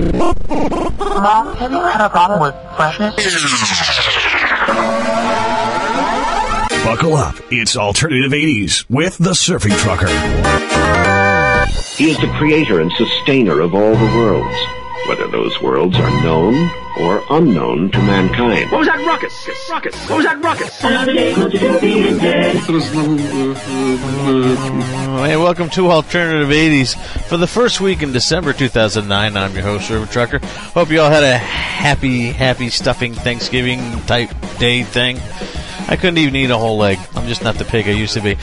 Mom, have you had a problem with freshness? Buckle up. It's Alternative 80s with the Surfing Trucker. He is the creator and sustainer of all the worlds, whether those worlds are known or unknown to mankind. What was that ruckus? Ruckus. What was that ruckus? Oh, hey, welcome to Alternative 80s. For the first week in December 2009, I'm your host, River Trucker. Hope you all had a happy, happy stuffing Thanksgiving type day thing. I couldn't even eat a whole leg. I'm just not the pig I used to be.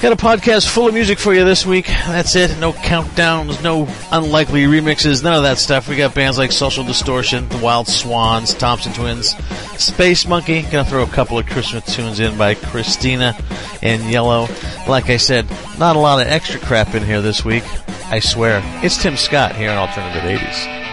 Got a podcast full of music for you this week. That's it. No countdowns, no unlikely remixes, none of that stuff. We got bands like Social Distortion, The Wild Swans, Thompson Twins, Space Monkey. Gonna throw a couple of Christmas tunes in by Christina and Yellow. Like I said, not a lot of extra crap in here this week. I swear. It's Tim Scott here on Alternative 80s.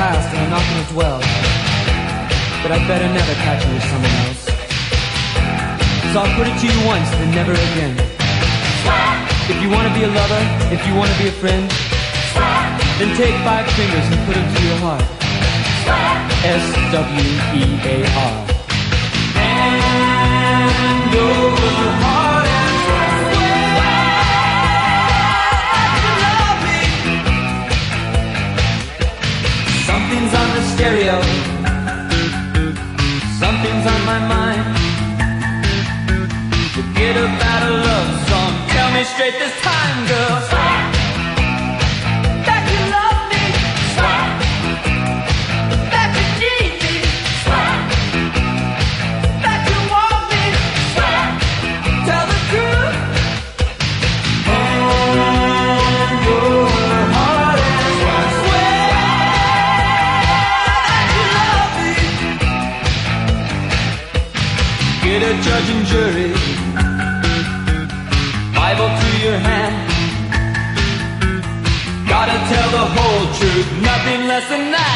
Past and I'm not gonna dwell. But I'd better never catch you with someone else. So I'll put it to you once, then never again. If you wanna be a lover, if you wanna be a friend, then take five fingers and put them to your heart. S W E A R. And over straight this time, girl. Less than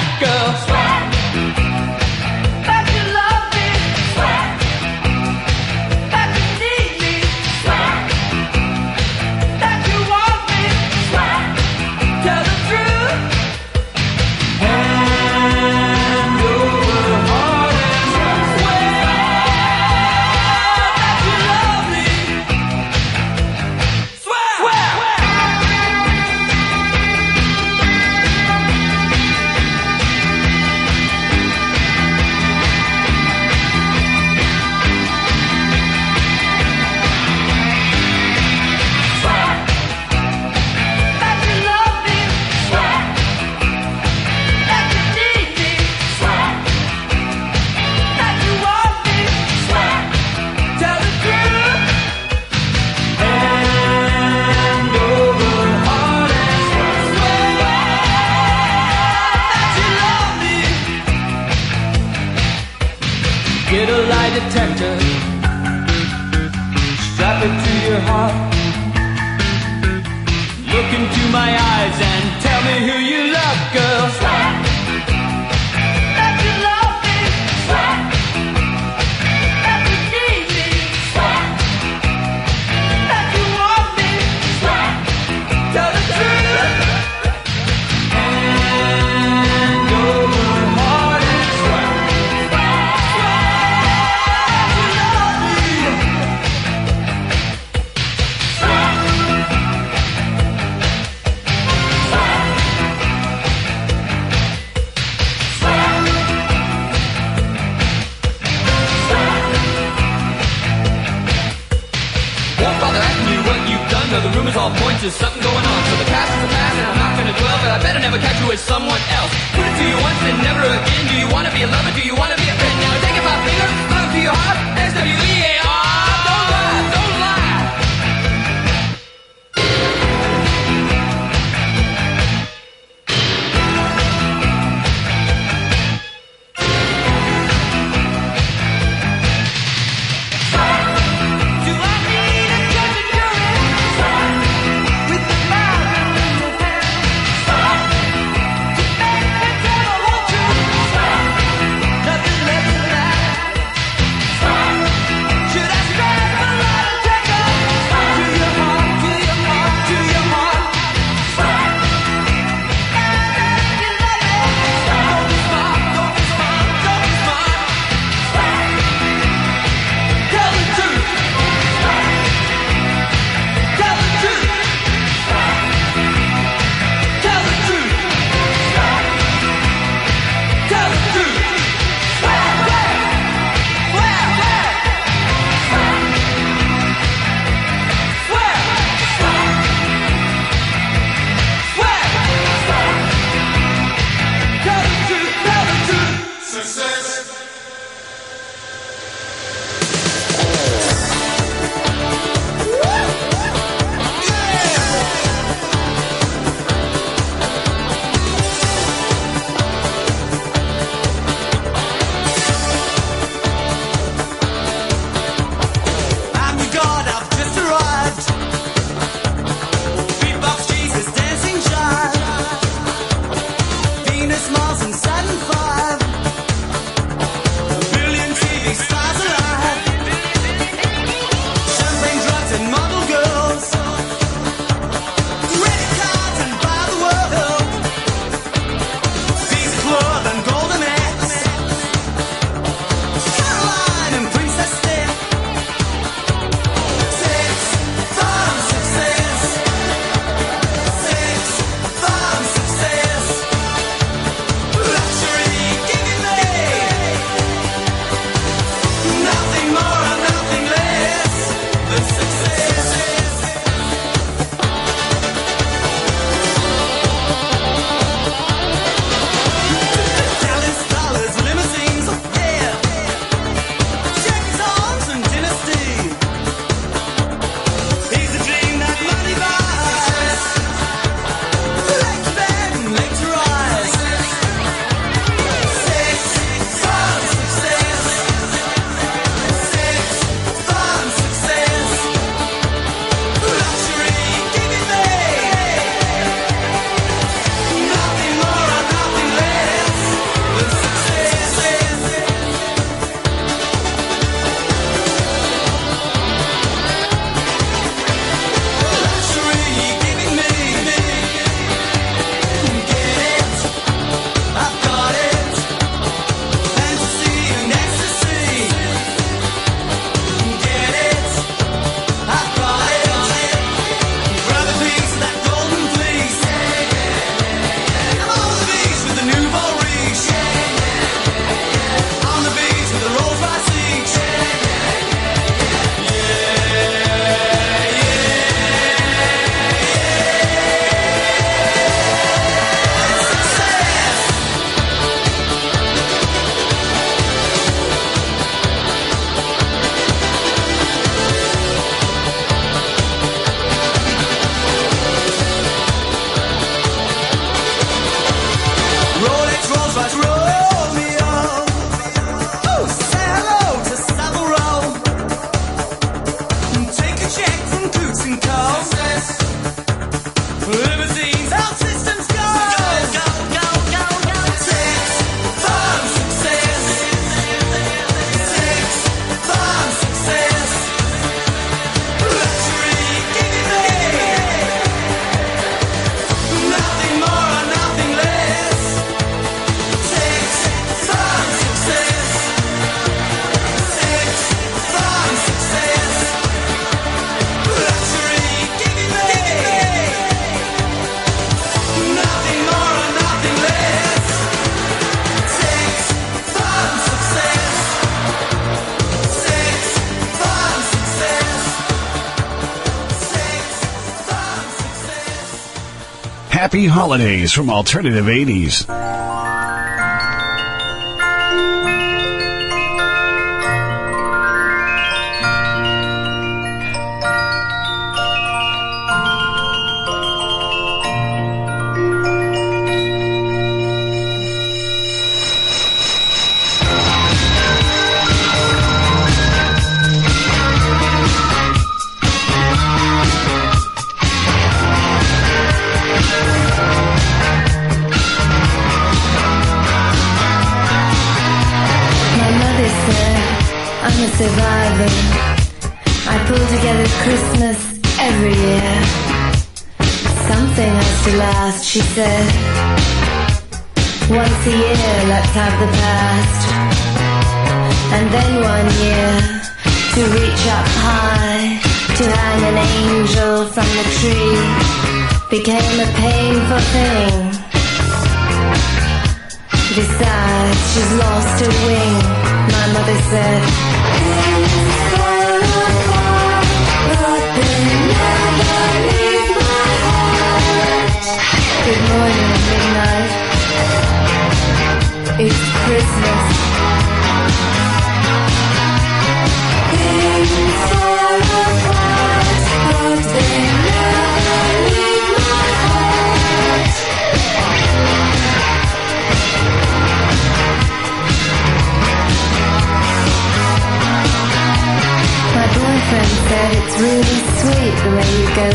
Happy holidays from Alternative 80s.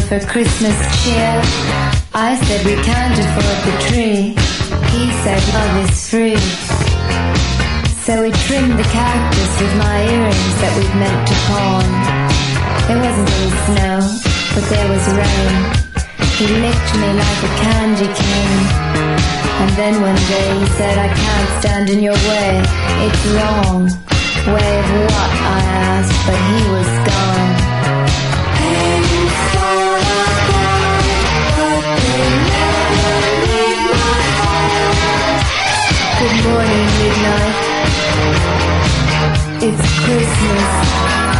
For Christmas cheer. I said we can't afford the tree. He said love is free. So we trimmed the cactus with my earrings that we'd meant to pawn. There wasn't any snow, but there was rain. He licked me like a candy cane. And then one day he said, I can't stand in your way. It's wrong. Way of what? I asked, but he was gone. Morning, midnight. It's Christmas.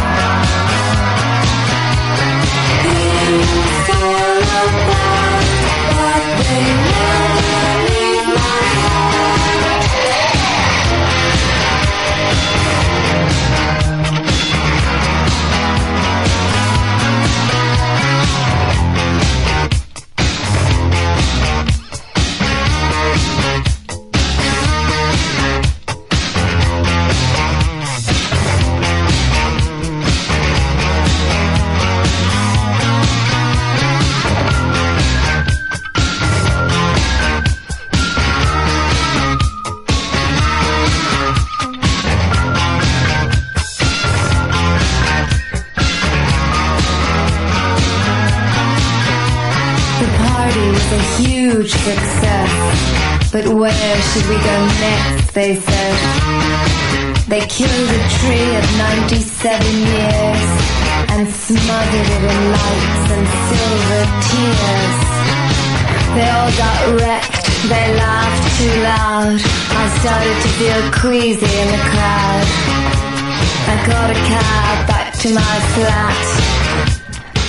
A huge success. But where should we go next, they said. They killed a tree of 97 years and smothered it in lights and silver tears. They all got wrecked, they laughed too loud. I started to feel queasy in the crowd. I got a cab back to my flat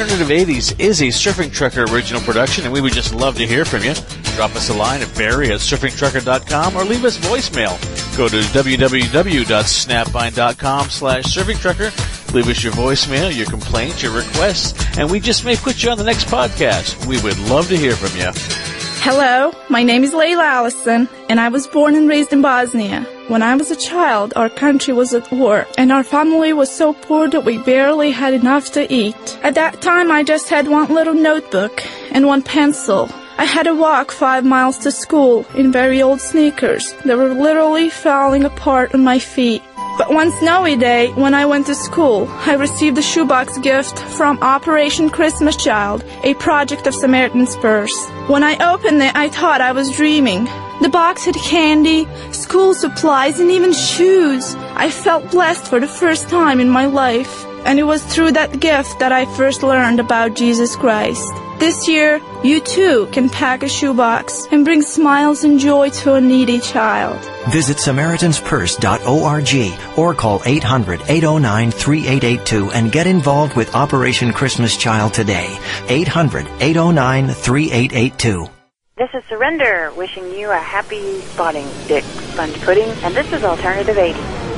Alternative 80s is a Surfing Trucker original production, and we would just love to hear from you. Drop us a line at barry at surfingtrucker.com or leave us voicemail. Go to www.snapvine.com slash surfingtrucker. Leave us your voicemail, your complaints, your requests, and we just may put you on the next podcast. We would love to hear from you. Hello, my name is Layla Allison, and I was born and raised in Bosnia. When I was a child, our country was at war, and our family was so poor that we barely had enough to eat. At that time, I just had one little notebook and one pencil. I had to walk five miles to school in very old sneakers that were literally falling apart on my feet. But one snowy day, when I went to school, I received a shoebox gift from Operation Christmas Child, a project of Samaritan's Purse. When I opened it, I thought I was dreaming. The box had candy, school supplies, and even shoes. I felt blessed for the first time in my life. And it was through that gift that I first learned about Jesus Christ. This year, you too can pack a shoebox and bring smiles and joy to a needy child. Visit SamaritansPurse.org or call 800-809-3882 and get involved with Operation Christmas Child today. 800-809-3882. This is Surrender, wishing you a happy spotting Dick sponge pudding, and this is Alternative 80.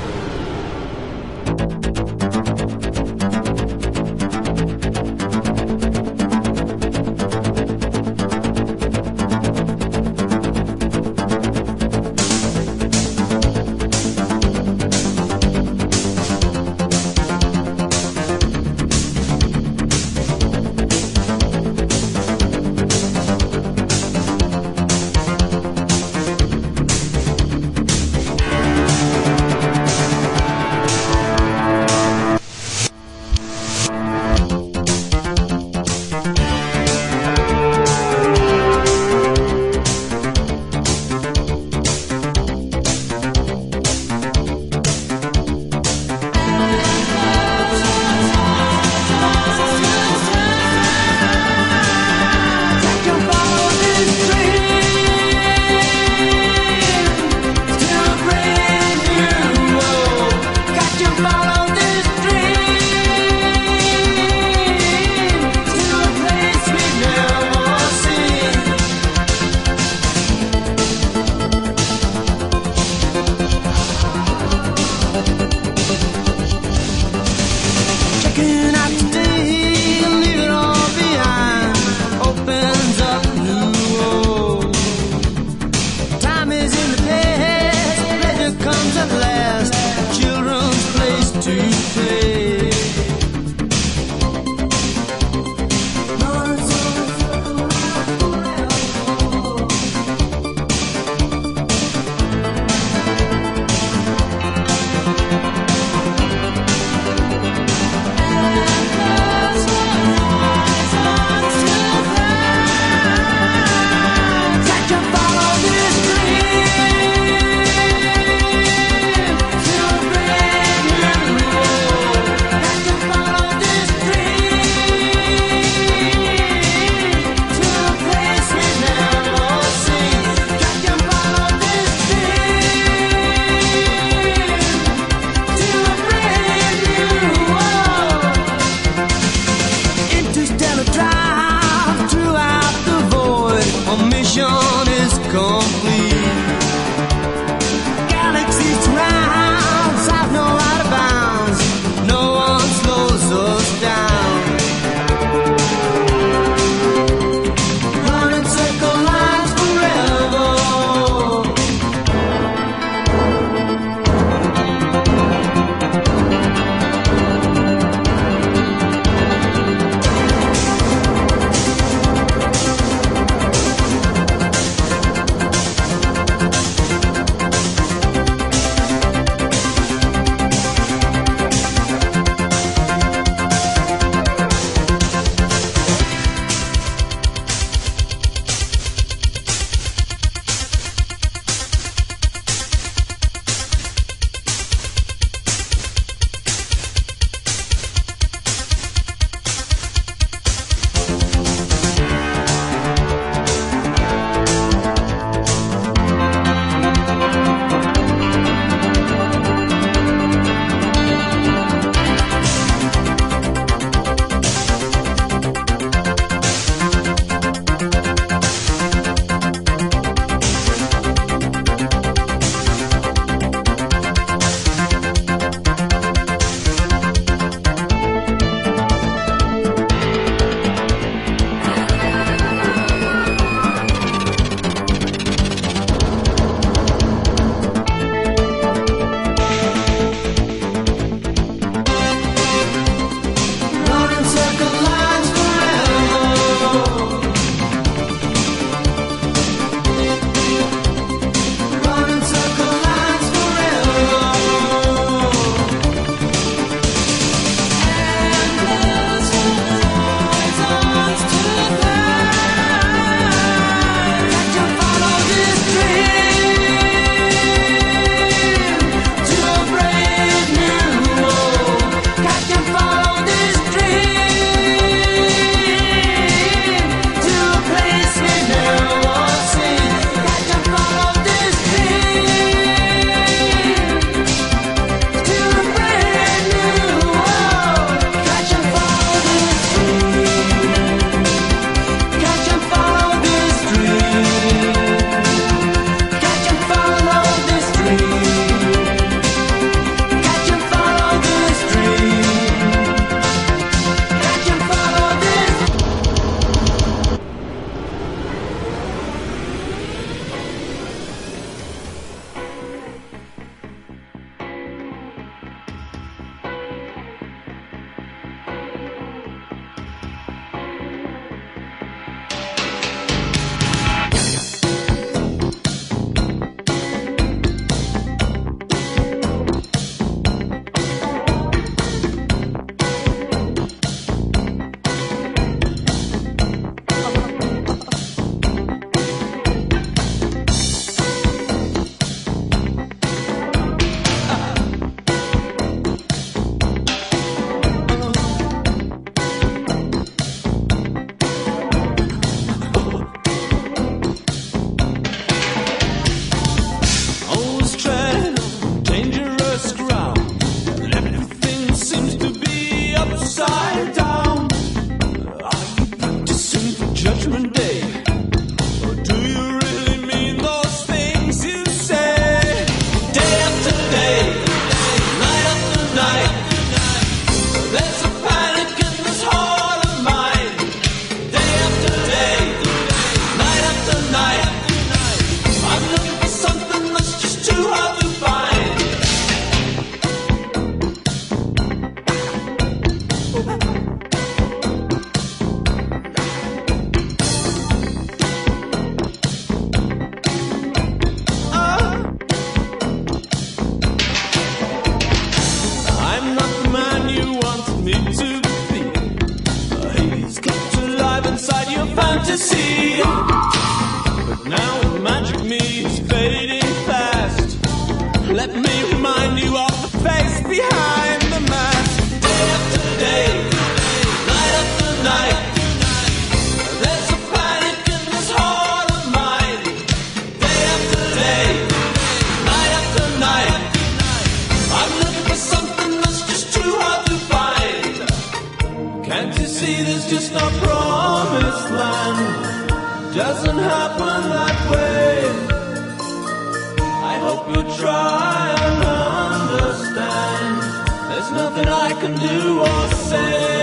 Doesn't happen that way. I hope you try and understand. There's nothing I can do or say.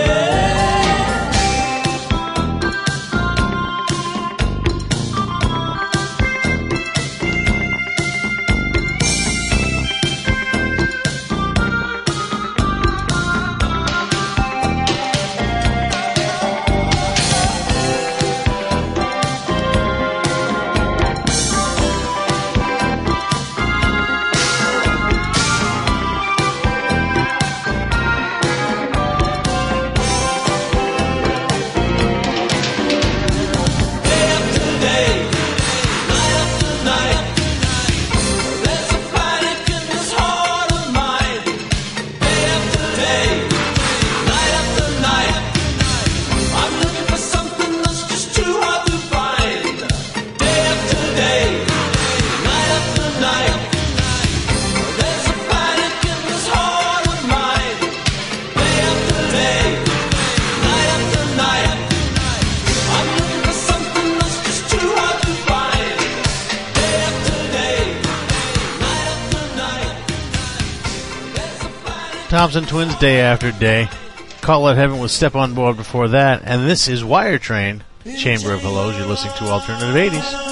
Thompson Twins Day After Day. Call Out Heaven with Step on Board before that. And this is Wire Train, Chamber of Hellos. You're listening to Alternative 80s.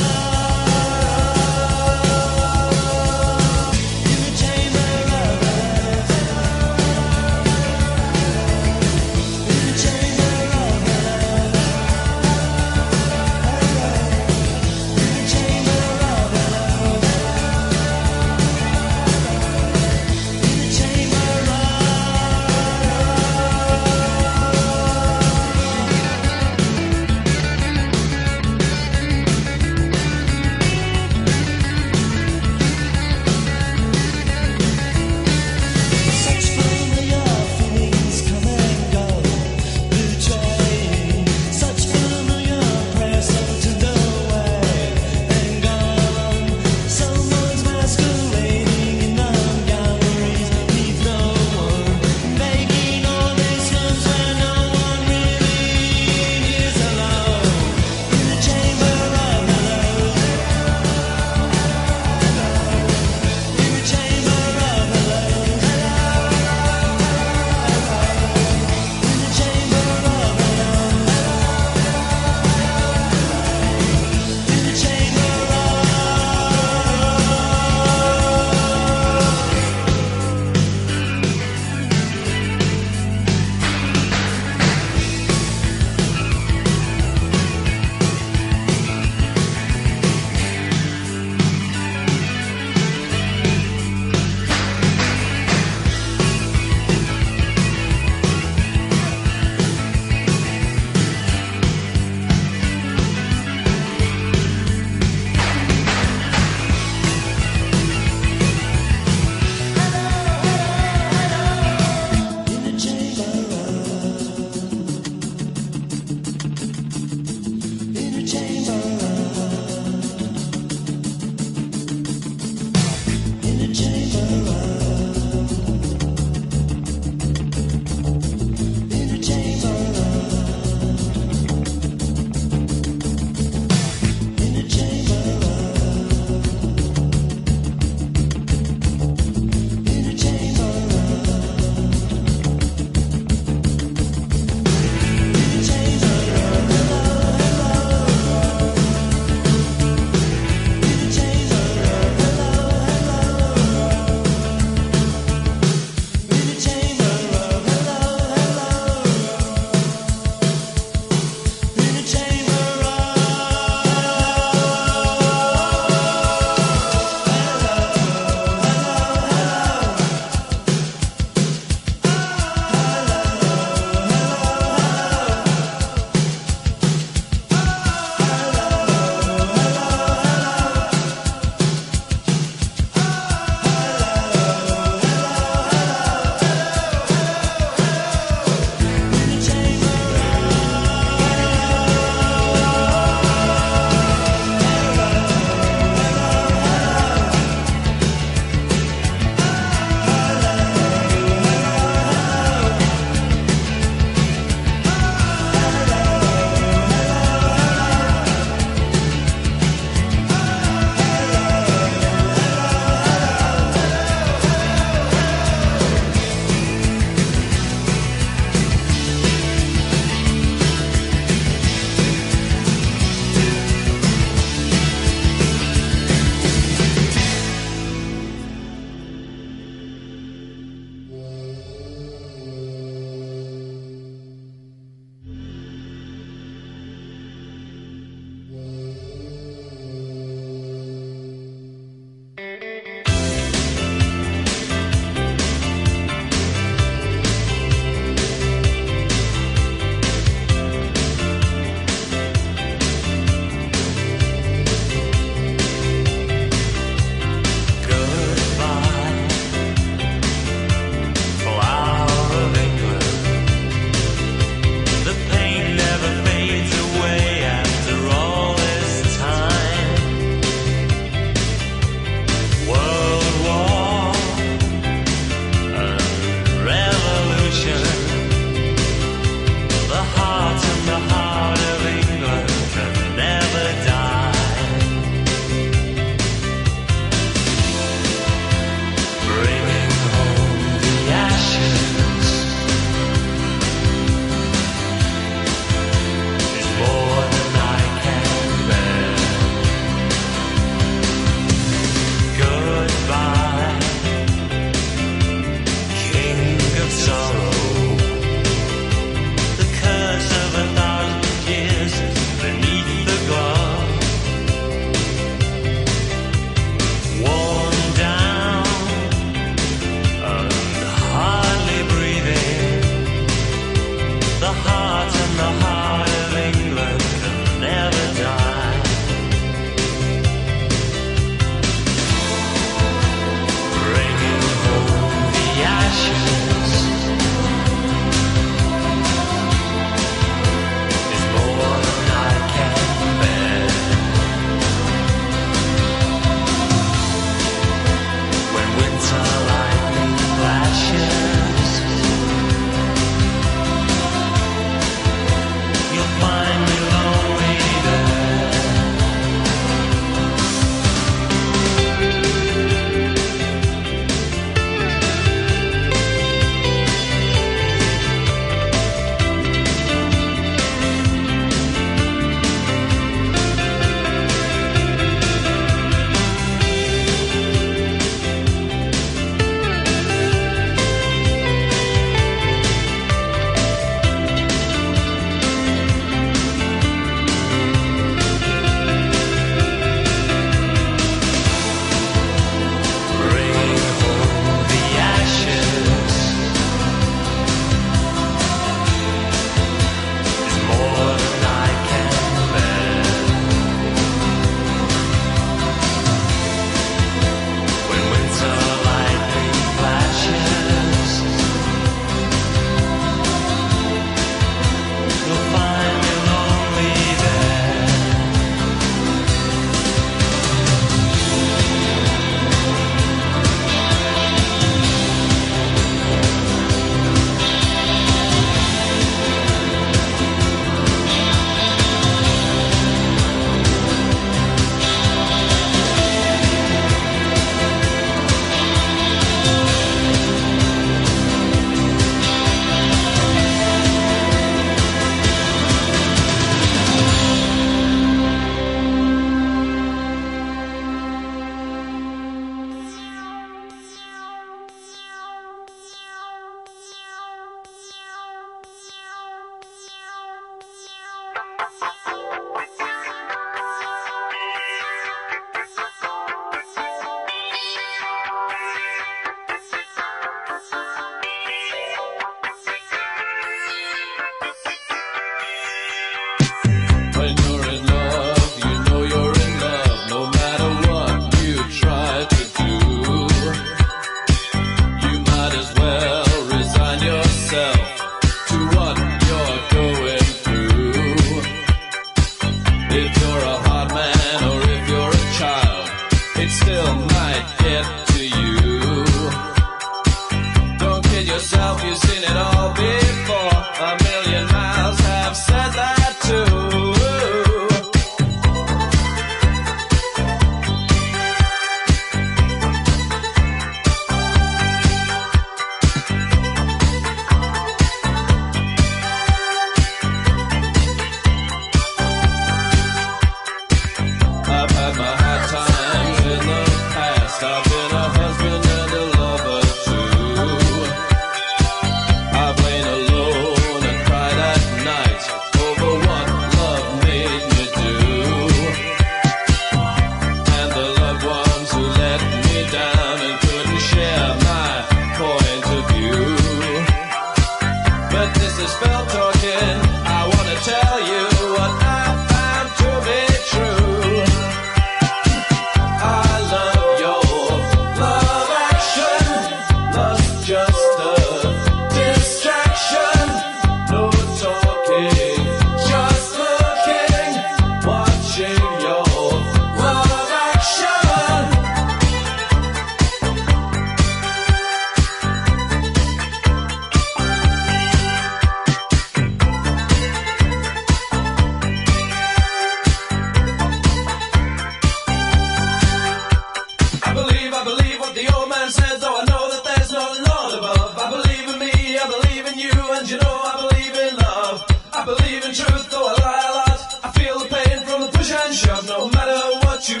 No matter what you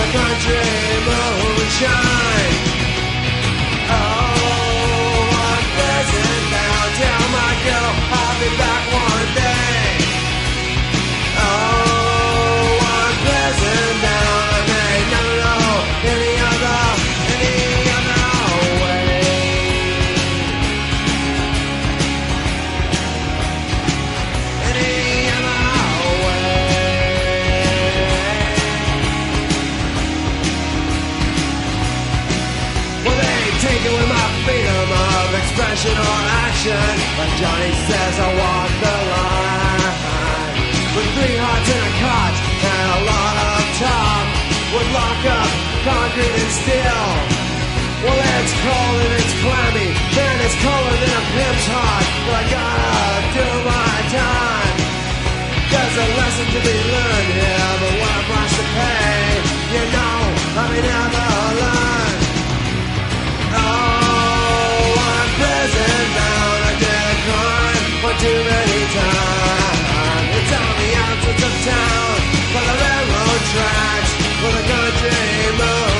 the country expression or action. Like Johnny says, I walk the line. With three hearts in a cot and a lot of talk. Would lock up concrete and steel. Well, it's cold and it's clammy, and it's colder than a pimp's heart. But I gotta do my time. There's a lesson to be learned here, but what a price to pay. You know, I may never too many times. It's on the outskirts of town, by the railroad tracks, where the country moonshine.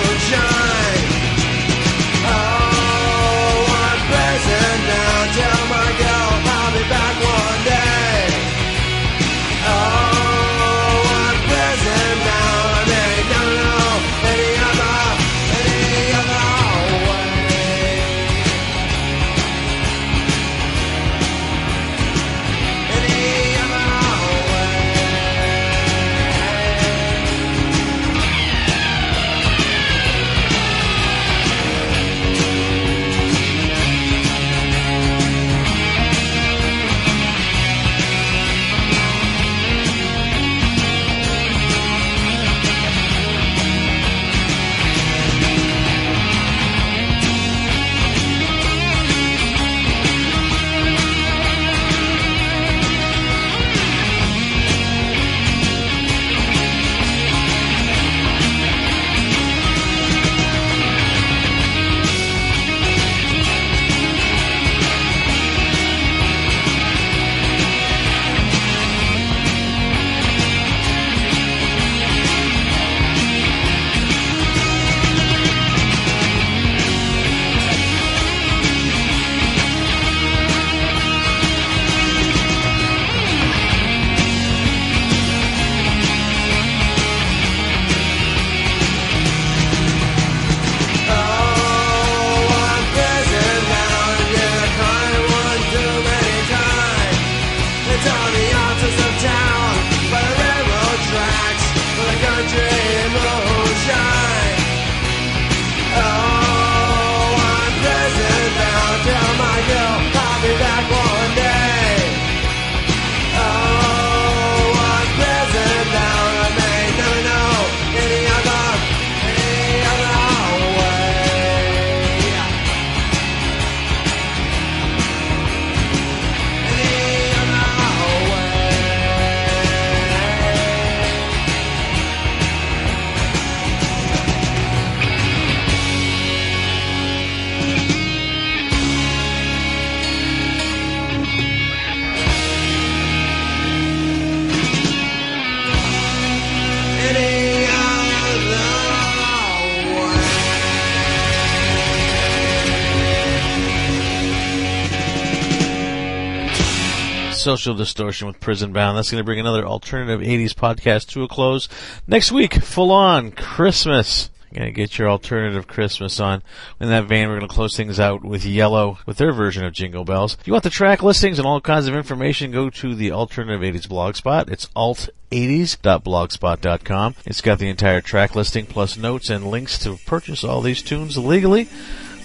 Social Distortion with Prison Bound. That's going to bring another alternative 80s podcast to a close. Next week, full on Christmas. To get your alternative Christmas on. In that vein, we're going to close things out with Yello with their version of Jingle Bells. If you want the track listings and all kinds of information, go to the Alternative 80s blog spot. It's alt80s.blogspot.com. It's got the entire track listing plus notes and links to purchase all these tunes legally.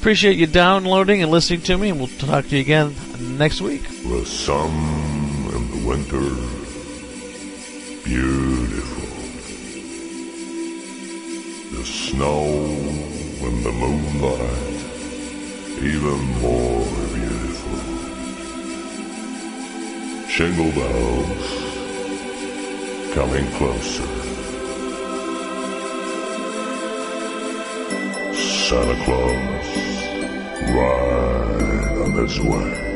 Appreciate you downloading and listening to me, and we'll talk to you again next week. The sun in the winter, beautiful. The snow in the moonlight, even more beautiful. Jingle bells coming closer. Santa Claus right on this way.